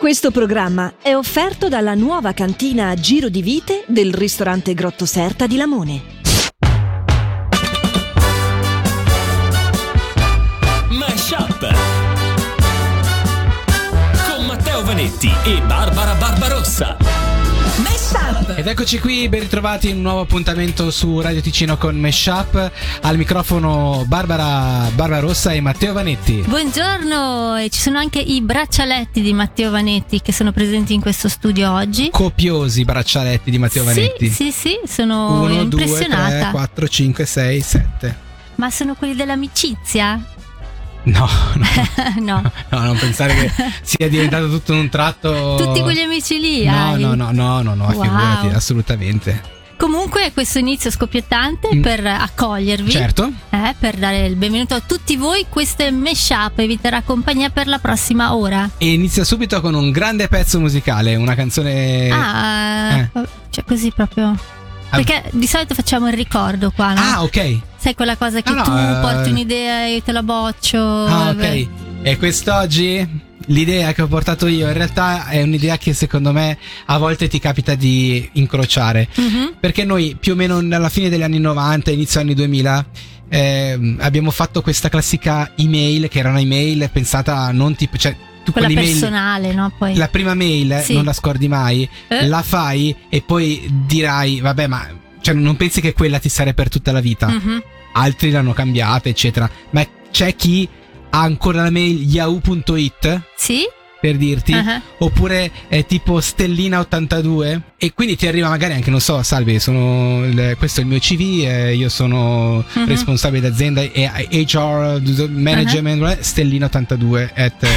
Questo programma è offerto dalla nuova cantina Giro di Vite del ristorante Grotto Serta di Lamone. Mashup con Matteo Vanetti e Barbara Barbarossa. Ed eccoci qui, ben ritrovati in un nuovo appuntamento su Radio Ticino con Meshup. Al microfono Barbara Barbarossa e Matteo Vanetti. Buongiorno, e ci sono anche i braccialetti di Matteo Vanetti che sono presenti in questo studio oggi. Copiosi braccialetti di Matteo Vanetti. Sì, sì, sì, sono 1, 2, impressionata. 3, 4, 5, 6, 7. Ma sono quelli dell'amicizia? No, no, no. no, non pensare che sia diventato tutto in un tratto. Tutti quegli amici lì No, hai? no, no, no, no, no, Wow. figurati, assolutamente. Comunque questo inizio scoppiettante Mm. per accogliervi, Certo. eh, per dare il benvenuto a tutti voi, questo è Meshup e vi terrà compagnia per la prossima ora. E inizia subito con un grande pezzo musicale, una canzone. Ah, eh. cioè così proprio. Perché di solito facciamo il ricordo qua, no? Ah, ok. Sai quella cosa che no, tu eh. porti un'idea e io te la boccio. Ah, ok. E quest'oggi l'idea che ho portato io in realtà è un'idea che secondo me a volte ti capita di incrociare. mhm. Perché noi più o meno alla fine degli anni 90, inizio anni 2000, ehm, abbiamo fatto questa classica email che era una email pensata non tipo... Cioè, tu Quella personale, no? Poi. La prima mail Sì. non la scordi mai, Eh? la fai e poi dirai, vabbè, ma cioè, non pensi che quella ti sarà per tutta la vita? Mhm. altri l'hanno cambiata, eccetera. Ma c'è chi ha ancora la mail yahoo.it Sì? Per dirti, Ah. oppure è tipo Stellina82 e quindi ti arriva magari anche, non so, salve, sono il- questo è il mio CV, eh, io sono Mhm. responsabile d'azienda e HR management Stellina82 at eh,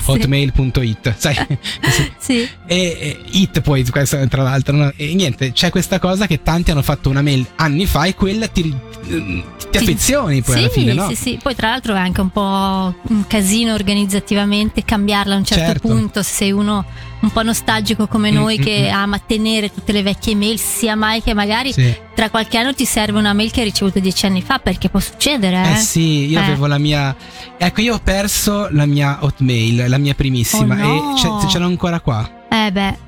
Sì. hotmail.it, sai? Sì. E, e it poi questo tra l'altro no? e niente c'è questa cosa che tanti hanno fatto una mail anni fa e quella ti, ti Ti- affezioni poi sì, alla fine no? sì, sì. Poi tra l'altro è anche un po' un casino organizzativamente cambiarla a un certo Certo. Punto se sei uno un po' nostalgico come Mm, noi mm, che mm. ama tenere tutte le vecchie mail, sia mai che magari Sì. tra qualche anno ti serve una mail che hai ricevuto dieci anni fa perché può succedere. Eh Eh, sì, io Eh. avevo la mia. Ecco, io ho perso la mia hotmail, la mia primissima. Oh no. E c'è- ce l'ho ancora qua. Eh beh,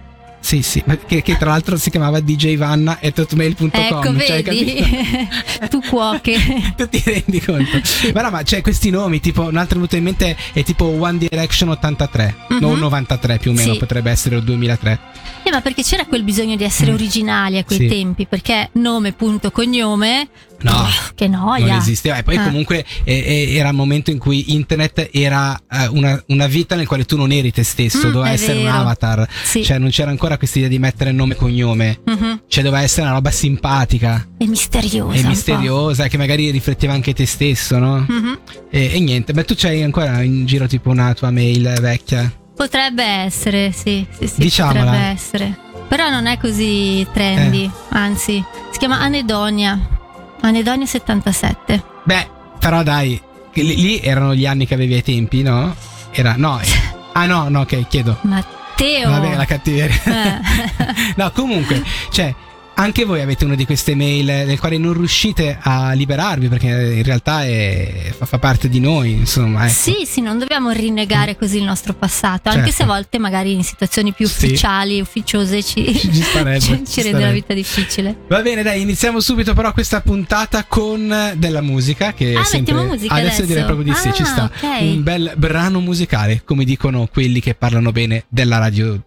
Sì, sì, che, che tra l'altro si chiamava djvanna at hotmail.com. ecco, cioè, vedi? capito? tu cuoche. tu ti rendi conto? Ma no, ma c'è questi nomi, tipo, un altro venuto in mente è tipo One Direction 83, no Mhm. 93 più o meno, Sì. potrebbe essere o 2003. Eh, ma perché c'era quel bisogno di essere Mm. originali a quei Sì. tempi? Perché nome, punto, cognome. No, pff, che noia. Non esisteva. E poi Ah. comunque eh, eh, era un momento in cui internet era eh, una, una vita nel quale tu non eri te stesso, Mm, doveva essere un vero. avatar. Sì. Cioè non c'era ancora questa idea di mettere nome e cognome. Mhm. Cioè doveva essere una roba simpatica È misteriosa. e un misteriosa che magari rifletteva anche te stesso, no? Mhm. E, e niente, beh tu c'hai ancora in giro tipo una tua mail vecchia. Potrebbe essere, sì, sì, sì, Diciamola. potrebbe essere. Però non è così trendy, Eh. anzi, si chiama Anedonia. Anedonia 77. Beh, però dai, lì erano gli anni che avevi ai tempi, no? Era no. eh. Ah no, no, ok, chiedo. Matteo. Vabbè, la cattiveria. Eh. no, comunque, cioè, anche voi avete una di queste mail nel quale non riuscite a liberarvi perché in realtà è- fa, parte di noi, insomma. Ecco. Sì, sì, non dobbiamo rinnegare così il nostro passato, anche Certo. se a volte magari in situazioni più Sì. ufficiali, ufficiose ci, Ci starebbe, ci- ci ci rende la vita difficile. Va bene, dai, iniziamo subito però questa puntata con della musica che Ah, è sempre mettiamo musica adesso, adesso? direi proprio di sì, ci Ah, sta. ok. Un bel brano musicale, come dicono quelli che parlano bene della radio mm,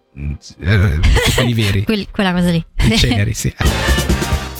quelli veri. Quel- quella cosa lì. I ceneri, sì.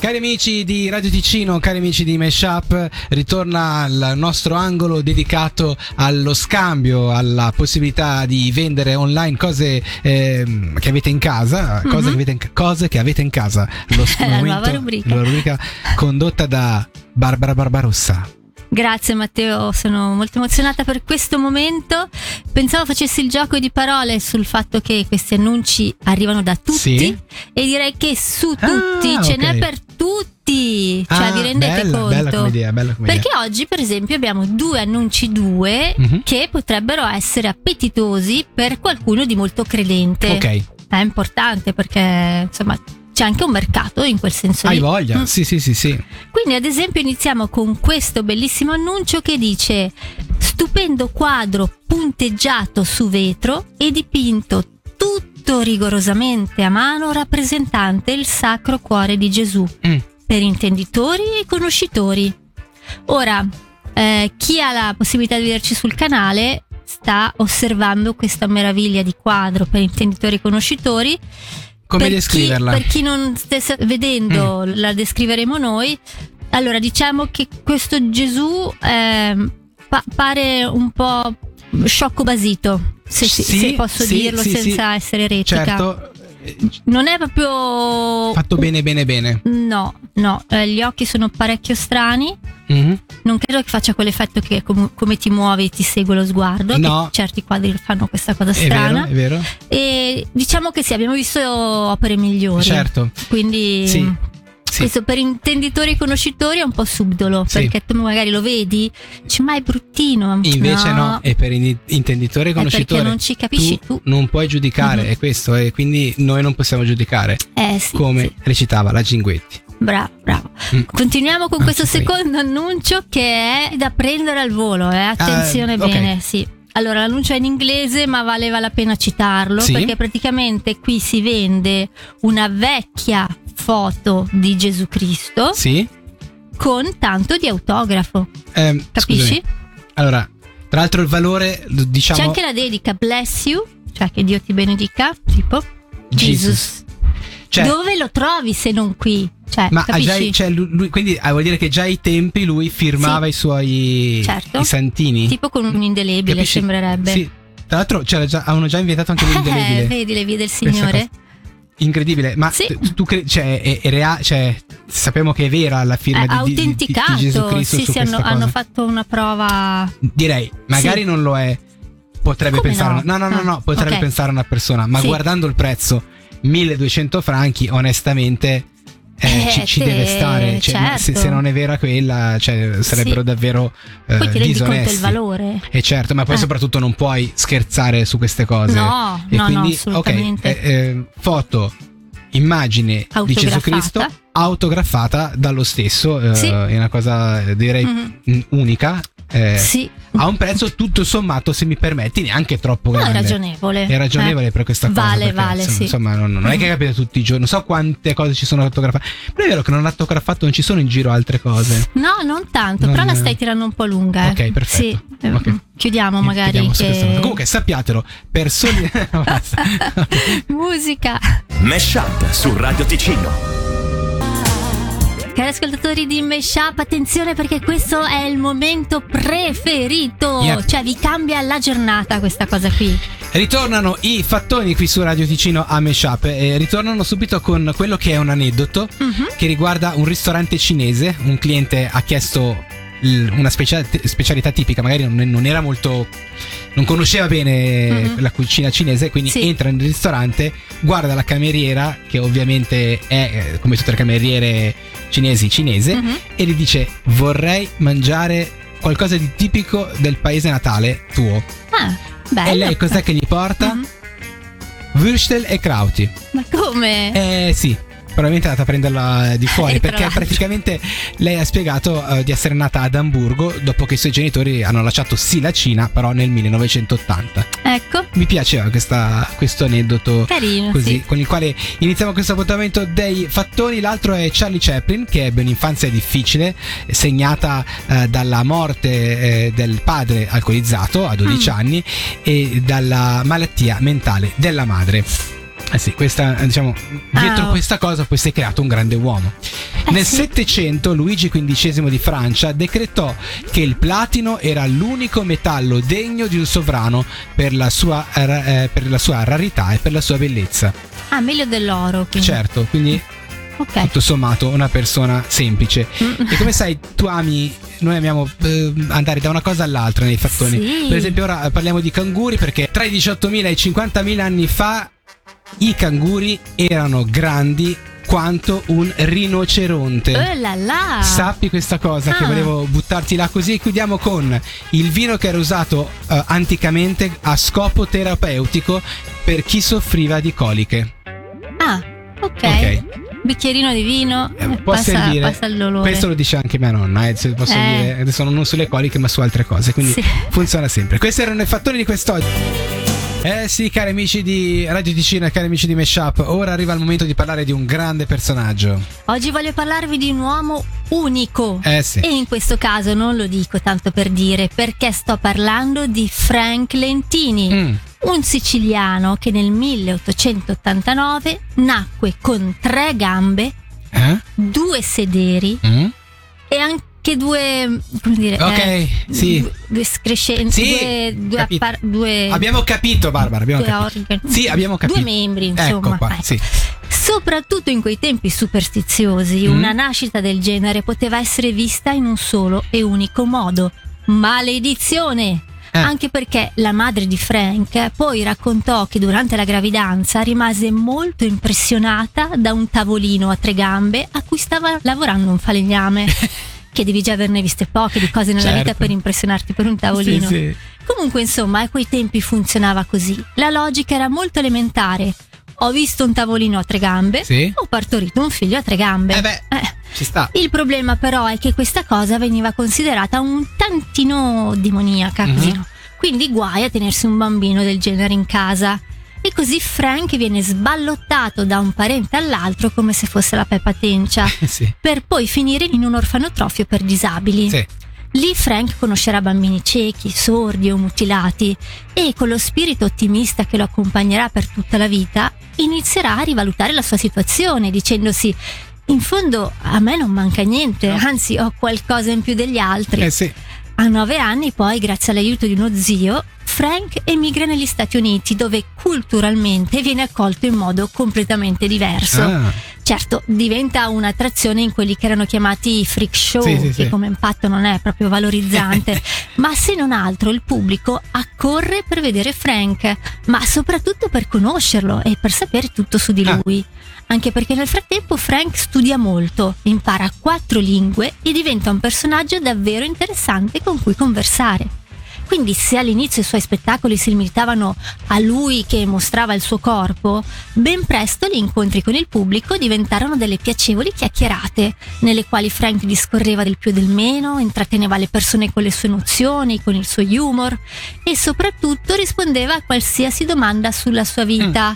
Cari amici di Radio Ticino, cari amici di Meshup, ritorna il nostro angolo dedicato allo scambio, alla possibilità di vendere online cose ehm, che avete in casa, cose, Mhm. che avete in, cose che avete in casa. Lo La nuova rubrica. la rubrica condotta da Barbara Barbarossa. Grazie Matteo, sono molto emozionata per questo momento. Pensavo facessi il gioco di parole sul fatto che questi annunci arrivano da tutti Sì. e direi che su tutti Ah, ce ok. n'è per tutti. Cioè, Ah, vi rendete bella, conto? Bella come idea, bella come Perché oggi, per esempio, abbiamo due annunci due Mhm. che potrebbero essere appetitosi per qualcuno di molto credente. idea. Ok, È importante perché, insomma, c'è anche un mercato in quel senso hai lì. voglia? Mm. Sì, sì, sì, sì. Quindi, ad esempio, iniziamo con questo bellissimo annuncio che dice: Stupendo quadro punteggiato su vetro e dipinto tutto rigorosamente a mano rappresentante il Sacro Cuore di Gesù Mm. per intenditori e conoscitori. Ora, eh, chi ha la possibilità di vederci sul canale sta osservando questa meraviglia di quadro per intenditori e conoscitori. Come Per chi- descriverla? Mm. per chi non stesse vedendo, la descriveremo noi. Allora, diciamo che questo Gesù ehm, pa- pare un po' sciocco basito, se, Sì, se posso sì, dirlo sì, senza essere retica. Certo, eh, Non è proprio. fatto bene, bene, bene. No, no, eh, gli occhi sono parecchio strani. Mhm. Non credo che faccia quell'effetto che com- come ti muovi ti segue lo sguardo. No. certi quadri fanno questa cosa È strana. vero, è vero. E diciamo che sì, abbiamo visto opere migliori. Certo. Quindi Sì, sì. questo per intenditori e conoscitori è un po' subdolo. Sì. Perché tu magari lo vedi, dici ma è bruttino. Invece no, e per in- intenditori e È perché conoscitori non ci capisci tu. non puoi giudicare, Mhm. è questo, e quindi noi non possiamo giudicare, Eh sì. come recitava la Ginguetti. Bravo, bravo. Mm. Continuiamo con Ah, questo secondo annuncio che è da prendere al volo. Eh. Attenzione Eh, ok. bene, sì. Allora, l'annuncio è in inglese, ma valeva la pena citarlo Sì. perché praticamente qui si vende una vecchia foto di Gesù Cristo Sì? con tanto di autografo. Ehm, Capisci? scusami. Allora, tra l'altro il valore, diciamo... C'è anche la dedica Bless you, cioè che Dio ti benedica, tipo Jesus. Cioè, Dove lo trovi se non qui? Cioè, ma già, cioè, lui, quindi ah, vuol dire che già ai tempi lui firmava Sì. i suoi Certo. i santini. Tipo con un indelebile, Capisci? sembrerebbe. Sì. Tra l'altro c'era già- avevano già inventato anche Eh, l'indelebile. vedi le vie del Signore? Incredibile, ma Sì. tu, tu cre- cioè, è, è rea- cioè, sappiamo che è vera la firma È di, di- di-. Gesù Cristo sì, sì, hanno, hanno fatto una prova. Direi, magari Sì. non lo è. Potrebbe Come pensare. no? No, no, no, no, Ah, potrebbe ok. pensare una persona, ma Sì. guardando il prezzo 1200 franchi, onestamente eh, Eh, ci, ci te- deve stare. Cioè, certo. se, se non è vera quella, cioè, sarebbero Sì. davvero eh, Poi ti disonesti. del valore. E certo, ma poi Eh. soprattutto non puoi scherzare su queste cose. No, e no, no, quindi, assolutamente. ok, eh, eh, foto, immagine di Gesù. Cristo autografata dallo stesso, eh, Sì. è una cosa eh, direi Mhm. mm, unica. eh, Sì, a un prezzo tutto sommato, se mi permetti, neanche troppo no, è grande. ragionevole. È ragionevole Eh. per questa cosa. Vale, perché, vale, insomma, sì. insomma, non, non è che capita tutti i giorni. Non so quante cose ci sono autografate. Però è vero che non ha autografato, non ci sono in giro altre cose. No, non tanto, Non- però la stai tirando un po' lunga. eh. Ok, perfetto. Sì, eh, Ok. chiudiamo magari. Chiudiamo che-. Comunque sappiatelo, per soli. Basta. Musica. Mesh Up su Radio Ticino. Cari ascoltatori di Meshup, attenzione perché questo è il momento preferito. Yep. Cioè, vi cambia la giornata questa cosa qui. Ritornano i fattoni qui su Radio Ticino a Meshup e ritornano subito con quello che è un aneddoto Mhm. che riguarda un ristorante cinese. Un cliente ha chiesto una specia- specialità tipica, magari non, era molto. non conosceva bene Mhm. la cucina cinese, quindi Sì. entra nel ristorante, guarda la cameriera, che ovviamente è eh, come tutte le cameriere cinesi cinese, Mhm. e gli dice: Vorrei mangiare qualcosa di tipico del paese natale tuo. Ah, bello. E lei cos'è che gli porta? Mhm. Würstel e Krauti. Ma come? Eh sì, probabilmente è andata a prenderla di fuori Eh, tra perché l'altro. praticamente lei ha spiegato eh, di essere nata ad Amburgo dopo che i suoi genitori hanno lasciato sì la Cina, però nel 1980. Ecco, Mi piaceva questa- questo aneddoto carino. così, sì. con il quale iniziamo questo appuntamento dei fattoni. L'altro è Charlie Chaplin, che ebbe un'infanzia difficile, segnata eh, dalla morte eh, del padre alcolizzato a 12 Mm. anni e dalla malattia mentale della madre. Eh sì, questa, diciamo, dietro Ah. questa cosa poi si è creato un grande uomo. Eh Nel sì. Settecento Luigi XV di Francia decretò che il platino era l'unico metallo degno di un sovrano per la sua, eh, per la sua rarità e per la sua bellezza. Ah, meglio dell'oro. Quindi. Certo, quindi Ok. tutto sommato una persona semplice. Mm. E come sai, tu ami, noi amiamo eh, andare da una cosa all'altra nei fattoni. Sì. Per esempio, ora eh, parliamo di canguri perché tra i 18.000 e i 50.000 anni fa i canguri erano grandi quanto un rinoceronte. Oh là là. Sappi questa cosa che Ah. volevo buttarti là così e chiudiamo con il vino che era usato eh, anticamente a scopo terapeutico per chi soffriva di coliche. Ah, ok. Ok. Bicchierino di vino. Eh, può passa, servire. passa il dolore. Questo lo dice anche mia nonna, eh, se posso Eh. dire, adesso non sulle coliche ma su altre cose, quindi Sì. funziona sempre. Questi erano i fattori di quest'oggi. Eh sì, cari amici di Radio Ticino e cari amici di Meshup, ora arriva il momento di parlare di un grande personaggio. Oggi voglio parlarvi di un uomo unico. Eh sì. E in questo caso non lo dico tanto per dire, perché sto parlando di Frank Lentini. Mm. Un siciliano che nel 1889 nacque con tre gambe, Eh? due sederi Mm? e anche due. come dire. Ok, eh, sì. Due, due screscenti. Sì, due. due, appar- due Abbiamo capito, Barbara, abbiamo capito. Sì, abbiamo capito. Due membri, insomma. Ecco qua, Ecco. sì. Soprattutto in quei tempi superstiziosi, Mm. una nascita del genere poteva essere vista in un solo e unico modo: maledizione. Eh. Anche perché la madre di Frank poi raccontò che durante la gravidanza rimase molto impressionata da un tavolino a tre gambe a cui stava lavorando un falegname. che devi già averne viste poche di cose nella Certo. vita per impressionarti per un tavolino. Sì, sì. Comunque, insomma, a quei tempi funzionava così. La logica era molto elementare. Ho visto un tavolino a tre gambe, Sì. ho partorito un figlio a tre gambe. Eh beh, Eh, ci sta. Il problema però è che questa cosa veniva considerata un tantino demoniaca, Mhm. così, no? Quindi guai a tenersi un bambino del genere in casa. E così Frank viene sballottato da un parente all'altro come se fosse la Peppa Tencia, sì. per poi finire in un orfanotrofio per disabili. Sì. Lì Frank conoscerà bambini ciechi, sordi o mutilati e con lo spirito ottimista che lo accompagnerà per tutta la vita inizierà a rivalutare la sua situazione dicendosi in fondo a me non manca niente, anzi ho qualcosa in più degli altri. Eh sì. A nove anni poi, grazie all'aiuto di uno zio, Frank emigra negli Stati Uniti dove culturalmente viene accolto in modo completamente diverso. Ah, Certo, diventa un'attrazione in quelli che erano chiamati freak show, Sì, sì, che sì. come impatto non è proprio valorizzante, ma se non altro il pubblico accorre per vedere Frank, ma soprattutto per conoscerlo e per sapere tutto su di Ah. lui. Anche perché nel frattempo Frank studia molto, impara quattro lingue e diventa un personaggio davvero interessante con cui conversare. Quindi se all'inizio i suoi spettacoli si limitavano a lui che mostrava il suo corpo, ben presto gli incontri con il pubblico diventarono delle piacevoli chiacchierate, nelle quali Frank discorreva del più e del meno, intratteneva le persone con le sue nozioni, con il suo humor e soprattutto rispondeva a qualsiasi domanda sulla sua vita.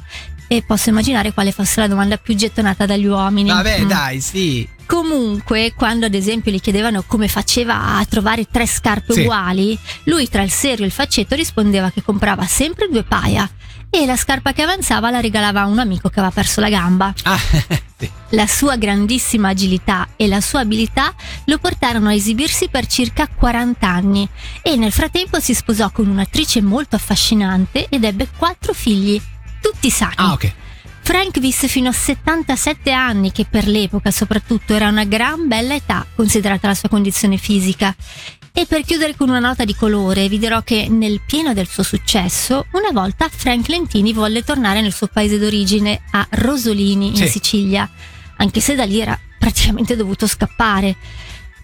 E posso immaginare quale fosse la domanda più gettonata dagli uomini. Vabbè, Mm. dai, sì. Comunque, quando ad esempio gli chiedevano come faceva a trovare tre scarpe Sì. uguali, lui tra il serio e il faccetto rispondeva che comprava sempre due paia e la scarpa che avanzava la regalava a un amico che aveva perso la gamba. Ah, sì. La sua grandissima agilità e la sua abilità lo portarono a esibirsi per circa 40 anni e nel frattempo si sposò con un'attrice molto affascinante ed ebbe quattro figli, tutti sani. Ah, ok. Frank visse fino a 77 anni, che per l'epoca soprattutto era una gran bella età, considerata la sua condizione fisica. E per chiudere con una nota di colore, vi dirò che nel pieno del suo successo, una volta Frank Lentini volle tornare nel suo paese d'origine, a Rosolini, in Sì. Sicilia, anche se da lì era praticamente dovuto scappare.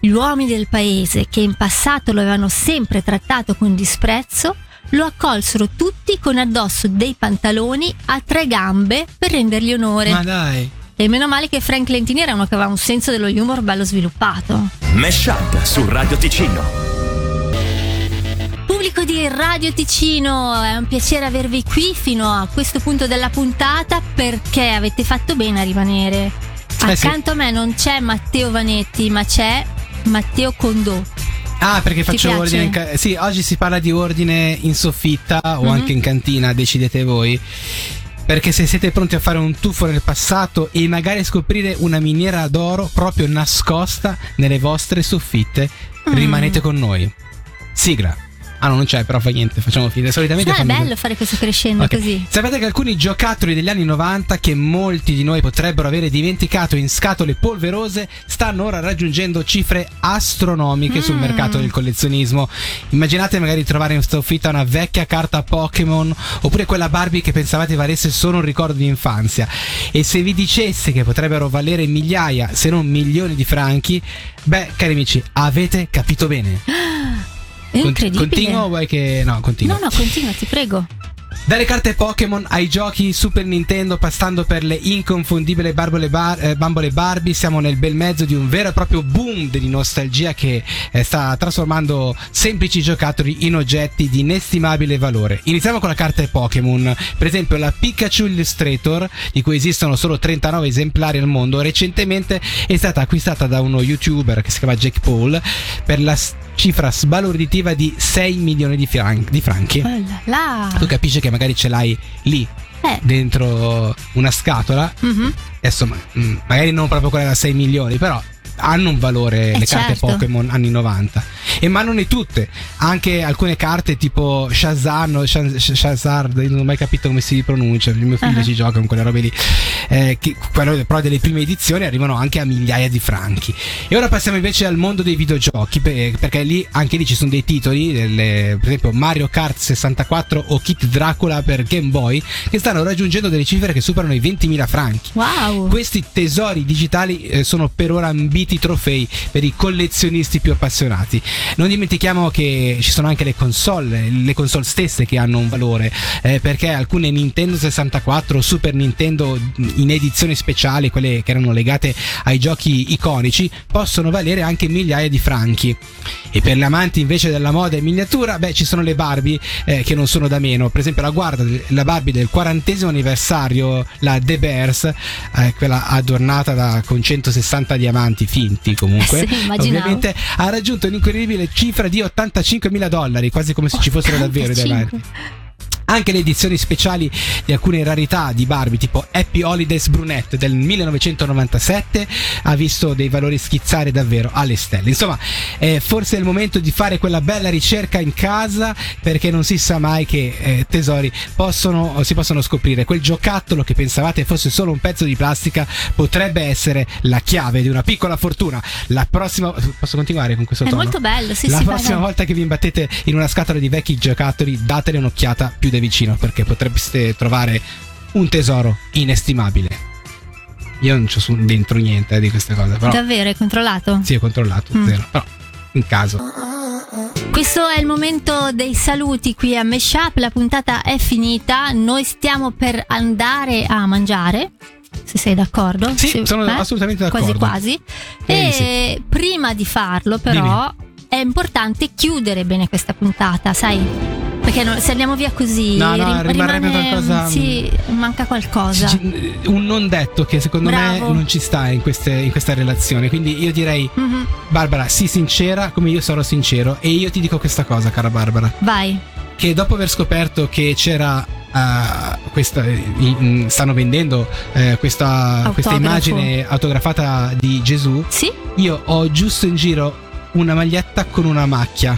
Gli uomini del paese, che in passato lo avevano sempre trattato con disprezzo, lo accolsero tutti con addosso dei pantaloni a tre gambe per rendergli onore. Ma dai. E meno male che Frank Lentini era uno che aveva un senso dello humor bello sviluppato. Mesh Up su Radio Ticino. Pubblico di Radio Ticino, è un piacere avervi qui fino a questo punto della puntata perché avete fatto bene a rimanere. Eh sì. Accanto a me non c'è Matteo Vanetti, ma c'è Matteo Condò. Ah, perché faccio ordine in ca- Sì, oggi si parla di ordine in soffitta o Mhm. anche in cantina, decidete voi. Perché se siete pronti a fare un tuffo nel passato e magari scoprire una miniera d'oro proprio nascosta nelle vostre soffitte, Mm. rimanete con noi. Sigla. Ah, no, non c'è, però fa niente, facciamo finta. Solitamente No, è fanno- bello fare questo crescendo Ok. così. Sapete che alcuni giocattoli degli anni 90 che molti di noi potrebbero avere dimenticato in scatole polverose stanno ora raggiungendo cifre astronomiche sul Mm. mercato del collezionismo. Immaginate magari trovare in stoffitta una vecchia carta Pokémon oppure quella Barbie che pensavate valesse solo un ricordo di infanzia. E se vi dicesse che potrebbero valere migliaia, se non milioni di franchi, beh, cari amici, avete capito bene. Incredibile. Continuo vuoi che... No, continuo. No, no, continua, ti prego. Dalle carte Pokémon ai giochi Super Nintendo, passando per le inconfondibili bar- eh, bambole Barbie, siamo nel bel mezzo di un vero e proprio boom di nostalgia che eh, sta trasformando semplici giocattoli in oggetti di inestimabile valore. Iniziamo con la carta Pokémon, per esempio la Pikachu Illustrator, di cui esistono solo 39 esemplari al mondo, recentemente è stata acquistata da uno youtuber che si chiama Jake Paul per la s- cifra sbalorditiva di 6 milioni di, fran- di franchi. Oh là là. Tu capisci che magari ce l'hai lì Eh. dentro una scatola. Mhm. Adesso mm, magari non proprio quella da 6 milioni, però hanno un valore Eh, le carte certo. Pokémon anni 90. E ma non è tutte, anche alcune carte tipo Shazam Shazard, non ho mai capito come si pronuncia, il mio figlio Ah. ci gioca con quelle robe lì. Eh, che, quello però delle prime edizioni arrivano anche a migliaia di franchi. E ora passiamo invece al mondo dei videogiochi, pe- perché lì anche lì ci sono dei titoli, delle- per esempio Mario Kart 64 o Kit Dracula per Game Boy, che stanno raggiungendo delle cifre che superano i 20.000 franchi. Wow. Questi tesori digitali eh, sono per ora ambiti trofei per i collezionisti più appassionati. Non dimentichiamo che ci sono anche le console, le console stesse che hanno un valore, eh, perché alcune Nintendo 64 o Super Nintendo in edizioni speciali, quelle che erano legate ai giochi iconici, possono valere anche migliaia di franchi. E per gli amanti invece della moda in miniatura, beh, ci sono le Barbie eh, che non sono da meno. Per esempio, la guarda la Barbie del 40 anniversario, la The Bears, eh, quella adornata da- con 160 diamanti finti comunque. Sì, ovviamente ha raggiunto un'incredibile cifra di 85 mila dollari, quasi come se ci fossero davvero i 85. diamanti. Anche le edizioni speciali di alcune rarità di Barbie, tipo Happy Holidays Brunette del 1997, ha visto dei valori schizzare davvero alle stelle. Insomma, eh, forse è il momento di fare quella bella ricerca in casa, perché non si sa mai che eh, tesori possono, si possono scoprire. Quel giocattolo che pensavate fosse solo un pezzo di plastica potrebbe essere la chiave di una piccola fortuna. La prossima. Posso continuare con questo È tono? molto bello, sì, la sì. vai, prossima vai. volta che vi imbattete in una scatola di vecchi giocattoli, datele un'occhiata più da vicino perché potreste trovare un tesoro inestimabile. Io non c'ho dentro niente eh, di queste cose, però Davvero, hai controllato? sì, ho controllato, Mm. zero. Però in caso. Questo è il momento dei saluti qui a Meshup, la puntata è finita, noi stiamo per andare a mangiare. Se sei d'accordo? Sì, Se- sono eh? assolutamente d'accordo. Quasi quasi. E prima di farlo, però, è importante chiudere bene questa puntata, sai? Perché no- se andiamo via così, No, no, rim- rimane- qualcosa- Sì, manca qualcosa. Ci- Un non detto che secondo Bravo. me non ci sta in, queste- in questa relazione. Quindi io direi, Mhm. Barbara, sii sincera come io sarò sincero. E io ti dico questa cosa, cara Barbara. Vai. che dopo aver scoperto che c'era uh, questa in- stanno vendendo eh, questa, questa immagine autografata di Gesù Sì? io ho giusto in giro una maglietta con una macchia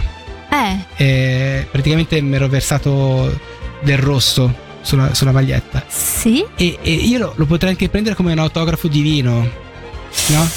Eh, e praticamente mi ero versato del rosso sulla, sulla maglietta sì? e, e io lo, lo potrei anche prendere come un autografo divino no?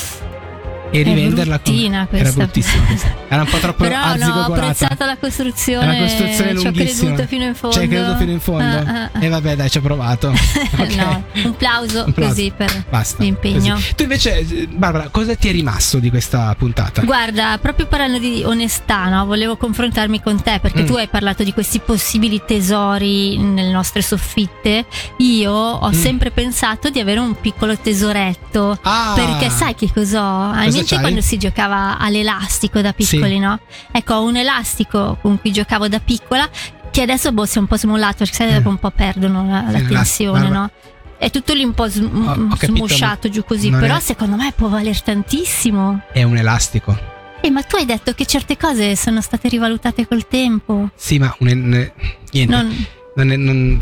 e È rivenderla come- bruttina era questa. bruttissima questa. era un po' troppo Però no, ho apprezzato la costruzione. una costruzione Ci ho creduto fino in fondo. Ci hai creduto fino in fondo? Ah, ah, ah. E vabbè, dai, ci ho provato. Ok. no, un plauso Un plauso. così per Basta. l'impegno. così. Tu invece, Barbara, cosa ti è rimasto di questa puntata? Guarda, proprio parlando di onestà, no? volevo confrontarmi con te perché Mm. tu hai parlato di questi possibili tesori nelle nostre soffitte. Io ho Mm. sempre pensato di avere un piccolo tesoretto. Ah, Perché sai che cos'ho? Ai miei tempi c'hai? quando si giocava all'elastico da piccoli, Sì. No? Ecco, ho un elastico con cui giocavo da piccola che adesso boh, si è un po' smolato perché sai, dopo un po' perdono la, la tensione, no? È tutto lì un po' sm- Ho- ho capito, smosciato giù così, però è- secondo me può valere tantissimo. È un elastico. Eh, ma tu hai detto che certe cose sono state rivalutate col tempo. Sì, ma un, niente. Non- Non, è, non,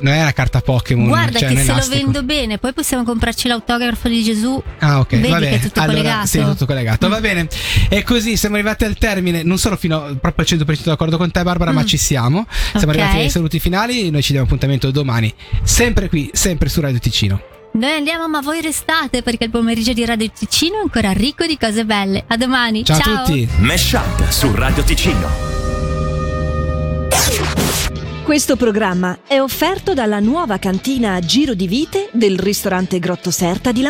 non è una carta Pokémon. guarda cioè, che se lo vendo bene, poi possiamo comprarci l'autografo di Gesù. Ah, ok. Vedi va che è bene. tutto allora, collegato. Sì, è tutto collegato. Mm. Va bene. E così siamo arrivati al termine. Non solo fino proprio al 100% d'accordo con te, Barbara, ma Mm. ci siamo. Siamo Ok. arrivati ai saluti finali. Noi ci diamo appuntamento domani. Sempre qui, sempre su Radio Ticino. Noi andiamo, ma voi restate perché il pomeriggio di Radio Ticino è ancora ricco di cose belle. A domani. Ciao, a tutti. Mesh Up su Radio Ticino. Questo programma è offerto dalla nuova cantina Giro di Vite del ristorante Grotto Serta di La